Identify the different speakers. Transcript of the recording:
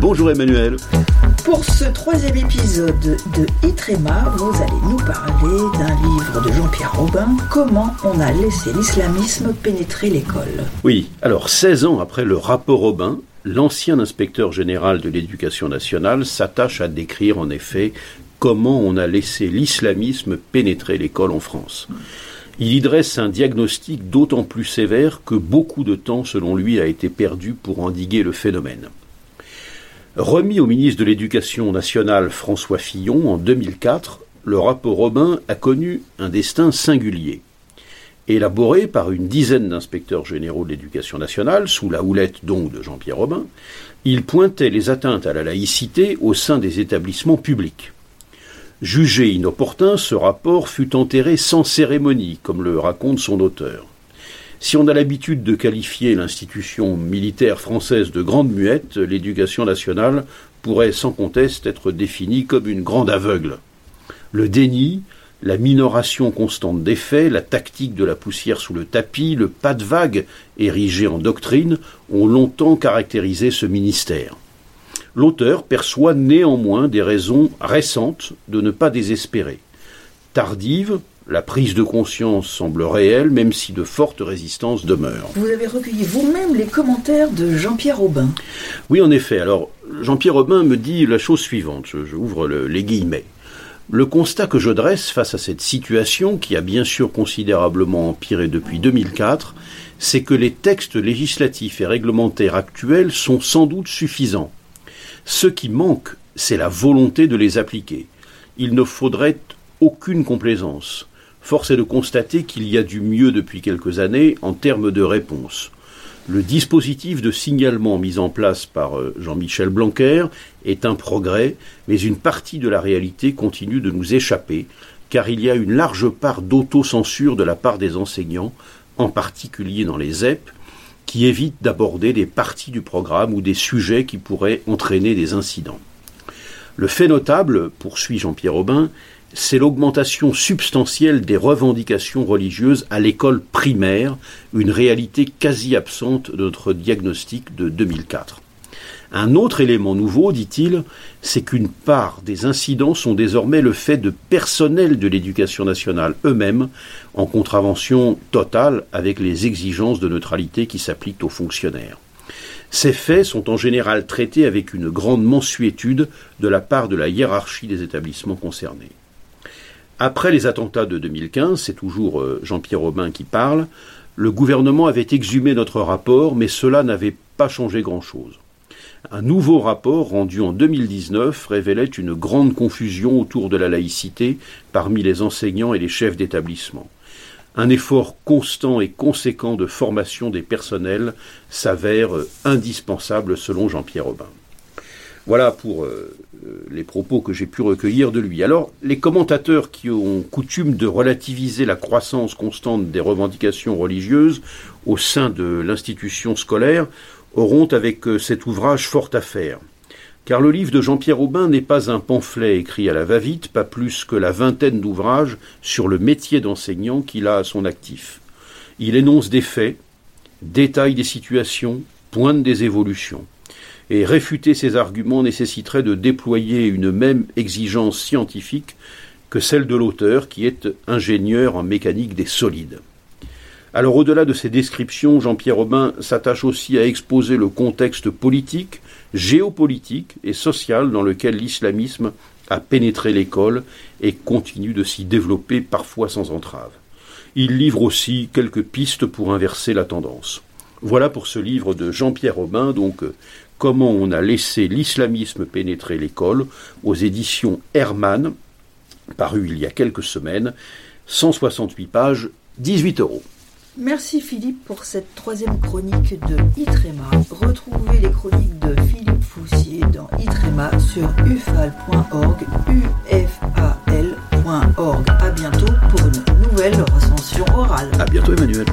Speaker 1: Bonjour Emmanuel.
Speaker 2: Pour ce troisième épisode de Itrema, vous allez nous parler d'un livre de Jean-Pierre Robin, Comment on a laissé l'islamisme pénétrer l'école.
Speaker 1: Oui, alors 16 ans après le rapport Robin, l'ancien inspecteur général de l'éducation nationale s'attache à décrire en effet comment on a laissé l'islamisme pénétrer l'école en France. Il y dresse un diagnostic d'autant plus sévère que beaucoup de temps, selon lui, a été perdu pour endiguer le phénomène. Remis au ministre de l'Éducation nationale François Fillon en 2004, le rapport Robin a connu un destin singulier. Élaboré par une dizaine d'inspecteurs généraux de l'éducation nationale, sous la houlette donc de Jean-Pierre Robin, il pointait les atteintes à la laïcité au sein des établissements publics. Jugé inopportun, ce rapport fut enterré sans cérémonie, comme le raconte son auteur. Si on a l'habitude de qualifier l'institution militaire française de grande muette, l'éducation nationale pourrait sans conteste être définie comme une grande aveugle. Le déni, la minoration constante des faits, la tactique de la poussière sous le tapis, le pas de vague érigé en doctrine ont longtemps caractérisé ce ministère. L'auteur perçoit néanmoins des raisons récentes de ne pas désespérer. Tardive, la prise de conscience semble réelle, même si de fortes résistances demeurent.
Speaker 2: Vous avez recueilli vous-même les commentaires de Jean-Pierre Aubin.
Speaker 1: Oui, en effet. Alors, Jean-Pierre Aubin me dit la chose suivante. Je, ouvre les guillemets. Le constat que je dresse face à cette situation, qui a bien sûr considérablement empiré depuis 2004, c'est que les textes législatifs et réglementaires actuels sont sans doute suffisants ce qui manque, c'est la volonté de les appliquer. Il ne faudrait aucune complaisance. Force est de constater qu'il y a du mieux depuis quelques années en termes de réponse. Le dispositif de signalement mis en place par euh, Jean-Michel Blanquer est un progrès, mais une partie de la réalité continue de nous échapper, car il y a une large part d'autocensure de la part des enseignants, en particulier dans les ZEP, qui évite d'aborder des parties du programme ou des sujets qui pourraient entraîner des incidents. Le fait notable, poursuit Jean-Pierre Aubin, c'est l'augmentation substantielle des revendications religieuses à l'école primaire, une réalité quasi absente de notre diagnostic de 2004. Un autre élément nouveau, dit-il, c'est qu'une part des incidents sont désormais le fait de personnels de l'éducation nationale eux-mêmes, en contravention totale avec les exigences de neutralité qui s'appliquent aux fonctionnaires. Ces faits sont en général traités avec une grande mensuétude de la part de la hiérarchie des établissements concernés. Après les attentats de 2015, c'est toujours euh, Jean-Pierre Robin qui parle, le gouvernement avait exhumé notre rapport, mais cela n'avait pas changé grand-chose. Un nouveau rapport rendu en 2019 révélait une grande confusion autour de la laïcité parmi les enseignants et les chefs d'établissement. Un effort constant et conséquent de formation des personnels s'avère indispensable selon Jean-Pierre Aubin. Voilà pour euh, les propos que j'ai pu recueillir de lui. Alors, les commentateurs qui ont coutume de relativiser la croissance constante des revendications religieuses au sein de l'institution scolaire auront avec euh, cet ouvrage fort à faire. Car le livre de Jean-Pierre Aubin n'est pas un pamphlet écrit à la va-vite, pas plus que la vingtaine d'ouvrages sur le métier d'enseignant qu'il a à son actif. Il énonce des faits, détaille des situations, pointe des évolutions. Et réfuter ces arguments nécessiterait de déployer une même exigence scientifique que celle de l'auteur qui est ingénieur en mécanique des solides. Alors au-delà de ces descriptions, Jean-Pierre Robin s'attache aussi à exposer le contexte politique, géopolitique et social dans lequel l'islamisme a pénétré l'école et continue de s'y développer parfois sans entrave. Il livre aussi quelques pistes pour inverser la tendance. Voilà pour ce livre de Jean-Pierre Robin, donc Comment on a laissé l'islamisme pénétrer l'école aux éditions Hermann, paru il y a quelques semaines, 168 pages, 18 euros.
Speaker 2: Merci Philippe pour cette troisième chronique de Itrema. Retrouvez les chroniques de Philippe Foussier dans Itrema sur ufal.org, ufal.org. À bientôt pour une nouvelle recension orale.
Speaker 1: À bientôt Emmanuel.